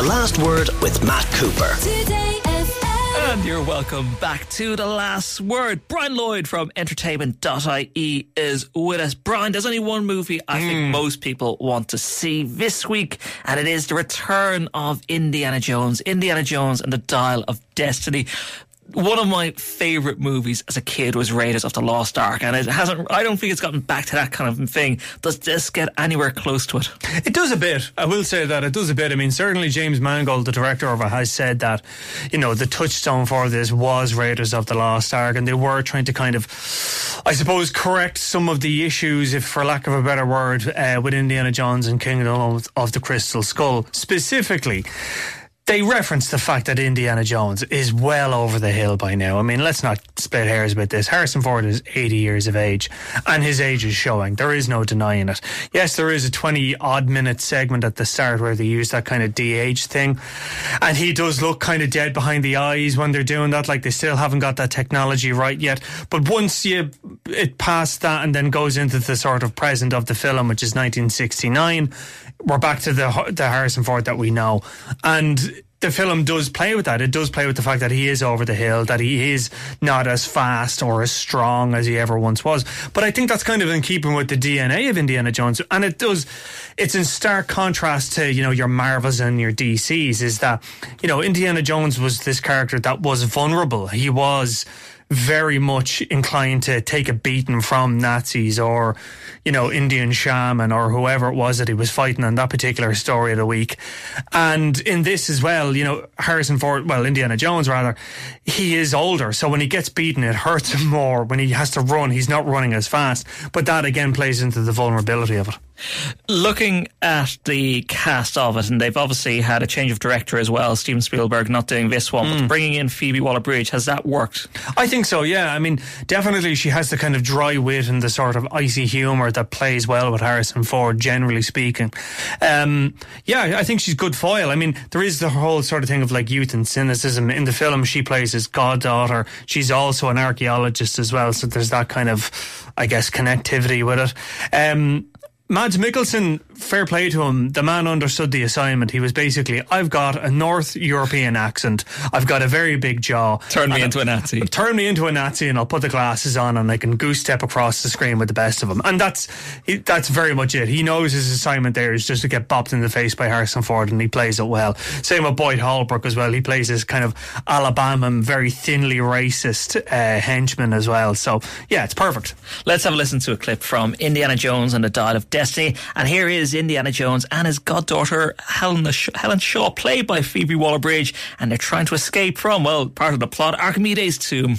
The Last Word with Matt Cooper. And you're welcome back to The Last Word. Brian Lloyd from entertainment.ie is with us. Brian, there's only one movie I think hmm. most people want to see this week, and it is the return of Indiana Jones. Indiana Jones and the Dial of Destiny one of my favorite movies as a kid was Raiders of the Lost Ark, and it hasn't. I don't think it's gotten back to that kind of thing. Does this get anywhere close to it? It does a bit. I will say that it does a bit. I mean, certainly James Mangold, the director of it, has said that you know the touchstone for this was Raiders of the Lost Ark, and they were trying to kind of, I suppose, correct some of the issues, if for lack of a better word, uh, with Indiana Jones and Kingdom of, of the Crystal Skull specifically they reference the fact that Indiana Jones is well over the hill by now. I mean, let's not split hairs about this. Harrison Ford is 80 years of age, and his age is showing. There is no denying it. Yes, there is a 20 odd minute segment at the start where they use that kind of DH thing, and he does look kind of dead behind the eyes when they're doing that, like they still haven't got that technology right yet. But once you it past that and then goes into the sort of present of the film, which is 1969, we're back to the the Harrison Ford that we know, and the film does play with that. It does play with the fact that he is over the hill, that he is not as fast or as strong as he ever once was. But I think that's kind of in keeping with the DNA of Indiana Jones. And it does, it's in stark contrast to, you know, your Marvels and your DCs is that, you know, Indiana Jones was this character that was vulnerable. He was, very much inclined to take a beating from Nazis or, you know, Indian shaman or whoever it was that he was fighting on that particular story of the week. And in this as well, you know, Harrison Ford, well, Indiana Jones rather, he is older. So when he gets beaten, it hurts him more. When he has to run, he's not running as fast. But that again plays into the vulnerability of it. Looking at the cast of it, and they've obviously had a change of director as well. Steven Spielberg not doing this one, mm. but bringing in Phoebe Waller-Bridge has that worked? I think so. Yeah, I mean, definitely she has the kind of dry wit and the sort of icy humour that plays well with Harrison Ford, generally speaking. Um, yeah, I think she's good foil. I mean, there is the whole sort of thing of like youth and cynicism in the film. She plays his goddaughter. She's also an archaeologist as well, so there's that kind of, I guess, connectivity with it. Um, Mads Mikkelsen, fair play to him. The man understood the assignment. He was basically, I've got a North European accent. I've got a very big jaw. Turn me into a Nazi. Turn me into a Nazi, and I'll put the glasses on, and I can goose step across the screen with the best of them. And that's that's very much it. He knows his assignment there is just to get bopped in the face by Harrison Ford, and he plays it well. Same with Boyd Holbrook as well. He plays this kind of Alabama, very thinly racist uh, henchman as well. So yeah, it's perfect. Let's have a listen to a clip from Indiana Jones and the Dial of Death Destiny. And here is Indiana Jones and his goddaughter Helen, Helen Shaw, played by Phoebe Waller Bridge. And they're trying to escape from, well, part of the plot, Archimedes' tomb.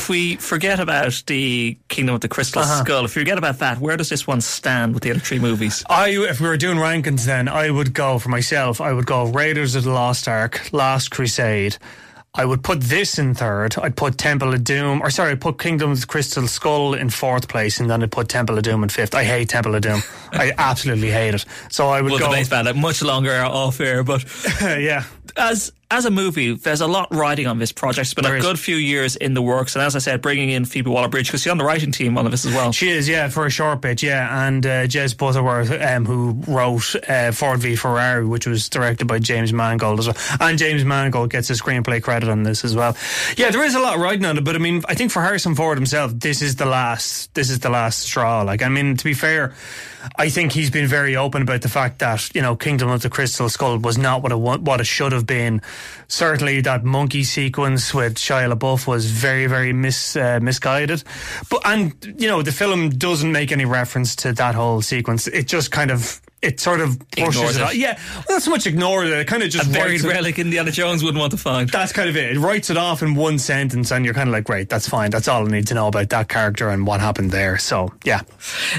if we forget about the Kingdom of the Crystal uh-huh. Skull, if we forget about that, where does this one stand with the other three movies? I, if we were doing rankings, then I would go for myself. I would go Raiders of the Lost Ark, Last Crusade. I would put this in third. I'd put Temple of Doom, or sorry, I'd put Kingdom of the Crystal Skull in fourth place, and then I'd put Temple of Doom in fifth. I hate Temple of Doom. I absolutely hate it. So I would we'll go. We'll debate that much longer off air, but yeah. As as a movie, there's a lot riding on this project. It's been there a is. good few years in the works, and as I said, bringing in Phoebe Waller-Bridge because she's on the writing team on this as well. She is, yeah, for a short bit, yeah. And uh, Jez Butterworth, um, who wrote uh, Ford v Ferrari, which was directed by James Mangold as well, and James Mangold gets a screenplay credit on this as well. Yeah, there is a lot riding on it, but I mean, I think for Harrison Ford himself, this is the last, this is the last straw. Like, I mean, to be fair. I think he's been very open about the fact that you know Kingdom of the Crystal Skull was not what it what it should have been. Certainly that monkey sequence with Shia LaBeouf was very, very mis, uh, misguided. But and you know the film doesn't make any reference to that whole sequence. It just kind of it sort of brushes it. it. off. Yeah, well, not so much ignores it. It kind of just A buried writes it- relic Indiana Jones wouldn't want to find. That's kind of it. It writes it off in one sentence, and you're kind of like, great, that's fine. That's all I need to know about that character and what happened there. So yeah,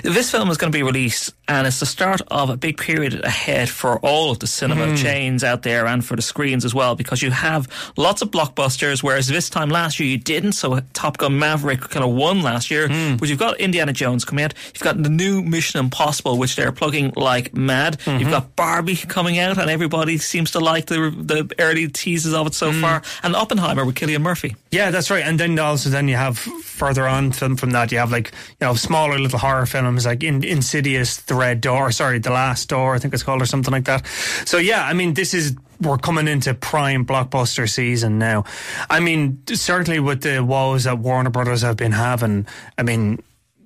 This film is going to be released, and it's the start of a big period ahead for all of the cinema Hmm. chains out there and for the screens as well, because you have lots of blockbusters, whereas this time last year you didn't. So Top Gun Maverick kind of won last year, Hmm. but you've got Indiana Jones coming out. You've got the new Mission Impossible, which they're plugging like mad. Mm-hmm. You've got Barbie coming out, and everybody seems to like the the early teases of it so Hmm. far. And Oppenheimer with Cillian Murphy. yeah, that's right. And then also then you have further on from from that you have like you know smaller little horror films like in, Insidious, The Red Door, sorry, The Last Door, I think it's called or something like that. So yeah, I mean this is we're coming into prime blockbuster season now. I mean certainly with the woes that Warner Brothers have been having, I mean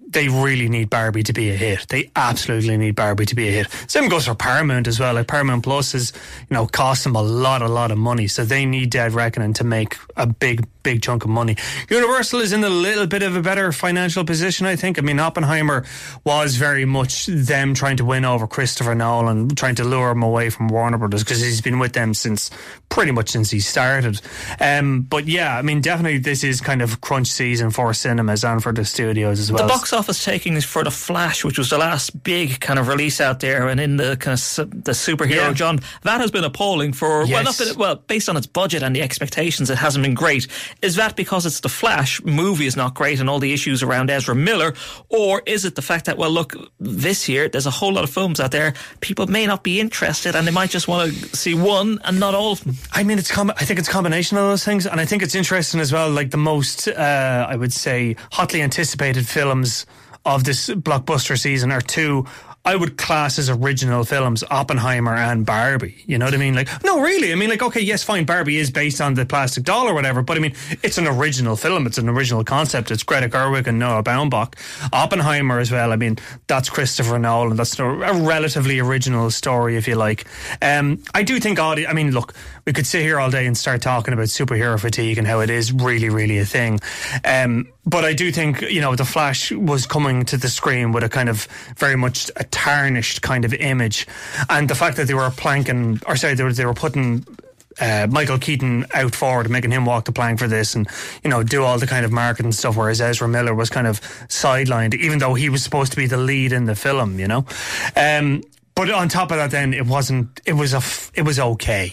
they really need Barbie to be a hit. They absolutely need Barbie to be a hit. Same goes for Paramount as well. Like Paramount Plus is, you know, cost them a lot, a lot of money. So they need Dead Reckoning to make a big, big chunk of money. Universal is in a little bit of a better financial position, I think. I mean, Oppenheimer was very much them trying to win over Christopher Nolan, trying to lure him away from Warner Brothers because he's been with them since pretty much since he started. Um, but yeah, I mean, definitely this is kind of crunch season for cinemas and for the studios as well. The box office takings for The Flash, which was the last big kind of release out there, and in the kind of su- the superhero Yeah. John, that has been appalling for well, not been, well, based on its budget and the expectations, it hasn't been great. Is that because it's The Flash movie is not great and all the issues around Ezra Miller, or is it the fact that well, look, this year there's a whole lot of films out there, people may not be interested and they might just want to see one and not all of them. I mean, it's com- I think it's a combination of those things, and I think it's interesting as well. Like the most, uh, I would say, hotly anticipated films of this blockbuster season are two. I would class as original films, Oppenheimer and Barbie. You know what I mean? Like, no, really. I mean, like, okay, yes, fine, Barbie is based on the plastic doll or whatever, but I mean, it's an original film. It's an original concept. It's Greta Gerwig and Noah Baumbach. Oppenheimer as well. I mean, that's Christopher Nolan. That's a, relatively original story, if you like. Um, I do think I mean, look, we could sit here all day and start talking about superhero fatigue and how it is really, really a thing. Um, but I do think, you know, The Flash was coming to the screen with a kind of very much a tarnished kind of image. And the fact that they were planking, or sorry, they were, they were putting uh, Michael Keaton out forward, making him walk the plank for this, and you know do all the kind of marketing stuff. Whereas Ezra Miller was kind of sidelined, even though he was supposed to be the lead in the film. You know, um, but on top of that, then it wasn't. It was a. f- It was okay.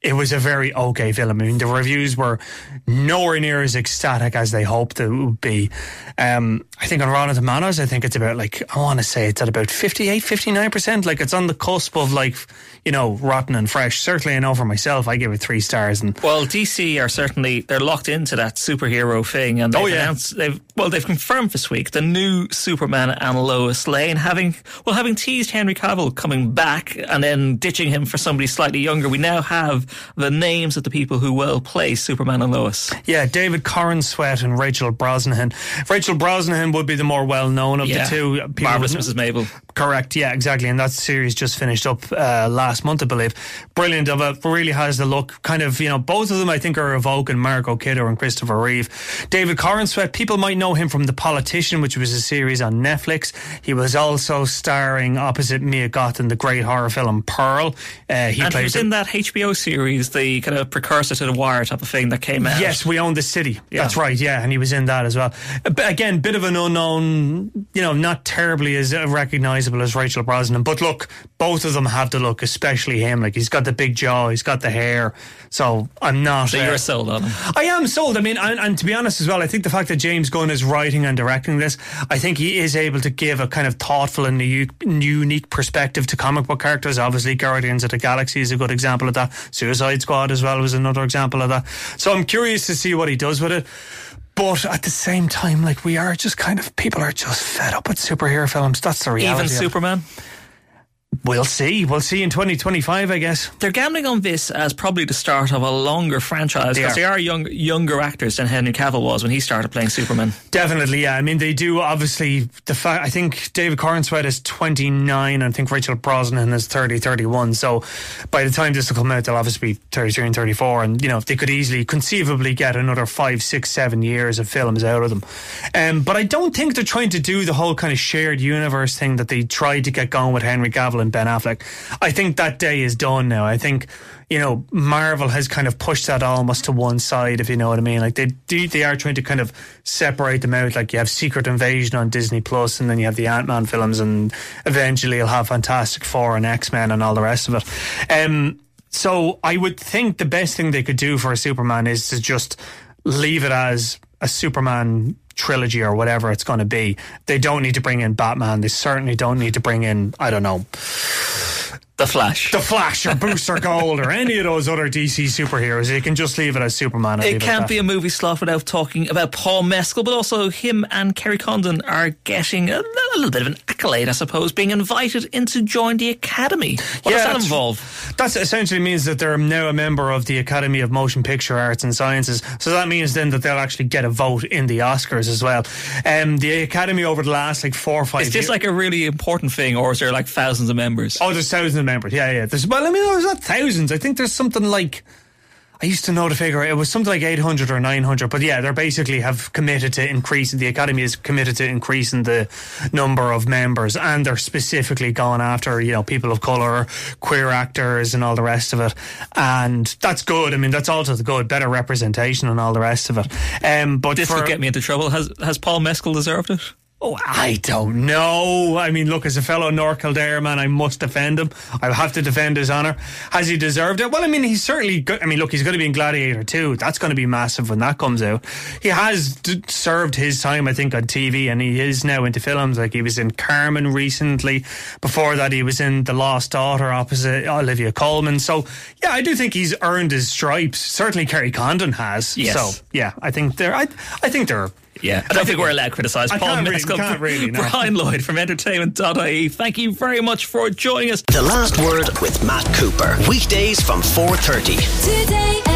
It was a very okay film. I mean, the reviews were nowhere near as ecstatic as they hoped it would be. Um, I think on Rotten Tomatoes, I think it's about like, I want to say it's at about 58, 59%. Like it's on the cusp of like, you know, rotten and fresh. Certainly, I know for myself, I give it three stars. And Well, DC are certainly they're locked into that superhero thing, and they've Oh, yeah. announced they've well they've confirmed this week the new Superman and Lois Lane having well having teased Henry Cavill coming back and then ditching him for somebody slightly younger. We now have the names of the people who will play Superman and Lois. yeah, David Corrin Sweat and Rachel Brosnahan. Rachel Brosnahan would be the more well known of Yeah. the two. People Marvelous Mrs. Maisel. Correct, yeah, exactly. And that series just finished up uh, last month, I believe. Brilliant of it. Really has the look. Kind of, you know, both of them I think are evoking Margot Kidder and Christopher Reeve. David Sweat, people might know him from The Politician, which was a series on Netflix. He was also starring opposite Mia Goth in the great horror film Pearl. Uh, he And played was in that HBO series, the kind of precursor to the Wire type of thing that came out. Yes, we own the city. Yeah. That's right. Yeah, and he was in that as well. Uh, But again, bit of an unknown. You know, not terribly as recognizable as Rachel Brosnan. But look, both of them have the look, especially him. Like he's got the big jaw, he's got the hair. So I'm not. So uh, you're sold on him. I am sold. I mean, and, and to be honest as well, I think the fact that James Gunn is writing and directing this, I think he is able to give a kind of thoughtful and u- unique perspective to comic book characters. Obviously, Guardians of the Galaxy is a good example of that. Suicide Squad as well was another example of that. So I'm curious to see what he does with it. But at the same time, like we are just kind of people are just fed up with superhero films. That's the reality. Even of it. We'll see. We'll see in 2025, I guess. They're gambling on this as probably the start of a longer franchise They because are. they are young, younger actors than Henry Cavill was when he started playing Superman. Definitely, yeah. I mean, they do obviously. The fact I think David Corenswet is 29, and I think Rachel Brosnan is 30, 31. So by the time this will come out, they'll obviously be 33 and 34. And, you know, they could easily, conceivably get another five, six, seven years of films out of them. Um, but I don't think they're trying to do the whole kind of shared universe thing that they tried to get going with Henry Cavill and Ben Affleck. I think that day is done now. I think you know, Marvel has kind of pushed that almost to one side, if you know what I mean. Like they do, they are trying to kind of separate them out. Like you have Secret Invasion on Disney Plus, and then you have the Ant Man films, and eventually you'll have Fantastic Four and X Men and all the rest of it. Um, so I would think the best thing they could do for a Superman is to just leave it as a Superman trilogy or whatever it's going to be. They don't need to bring in Batman. They certainly don't need to bring in, I don't know, The Flash. the Flash or Booster Gold or any of those other DC superheroes. You can just leave it as Superman. It can't be a movie slot without talking about Paul Mescal, but also him and Kerry Condon are getting a, a little bit of an accolade, I suppose, being invited in to join the Academy. What does that involve? That essentially means that they're now a member of the Academy of Motion Picture Arts and Sciences. So that means then that they'll actually get a vote in the Oscars as well. Um, the Academy over the last like four or five Is this years. like a really important thing, or is there like thousands of members? Oh, there's thousands of members. Yeah, yeah. There's, well, I mean, there's not thousands. I think there's something like. I used to know the figure. It was something like 800 or 900. But yeah, they're basically have committed to increasing, the Academy is committed to increasing the number of members. And they're specifically going after, you know, people of colour, queer actors, and all the rest of it. And that's good. I mean, that's all to the good. Better representation and all the rest of it. Um, but This for, get me into trouble. Has has Paul Mescal deserved it? Oh, I don't know. I mean, look, as a fellow North Kildare man, I must defend him. I have to defend his honour. Has he deserved it? Well, I mean, he's certainly good. I mean, look, he's going to be in Gladiator too. That's going to be massive when that comes out. He has d- served his time, I think, on TV, and he is now into films. Like he was in Carmen recently. Before that, he was in The Lost Daughter opposite Olivia Colman. So, yeah, I do think he's earned his stripes. Certainly, Kerry Condon has. Yes. So, yeah, I think they're. I, I think they're. Yeah, I don't think we're allowed to criticise Paul can't really- can't really, no. Brian Lloyd from entertainment.ie. Thank you very much for joining us. The Last Word with Matt Cooper. Weekdays from 4.30. Today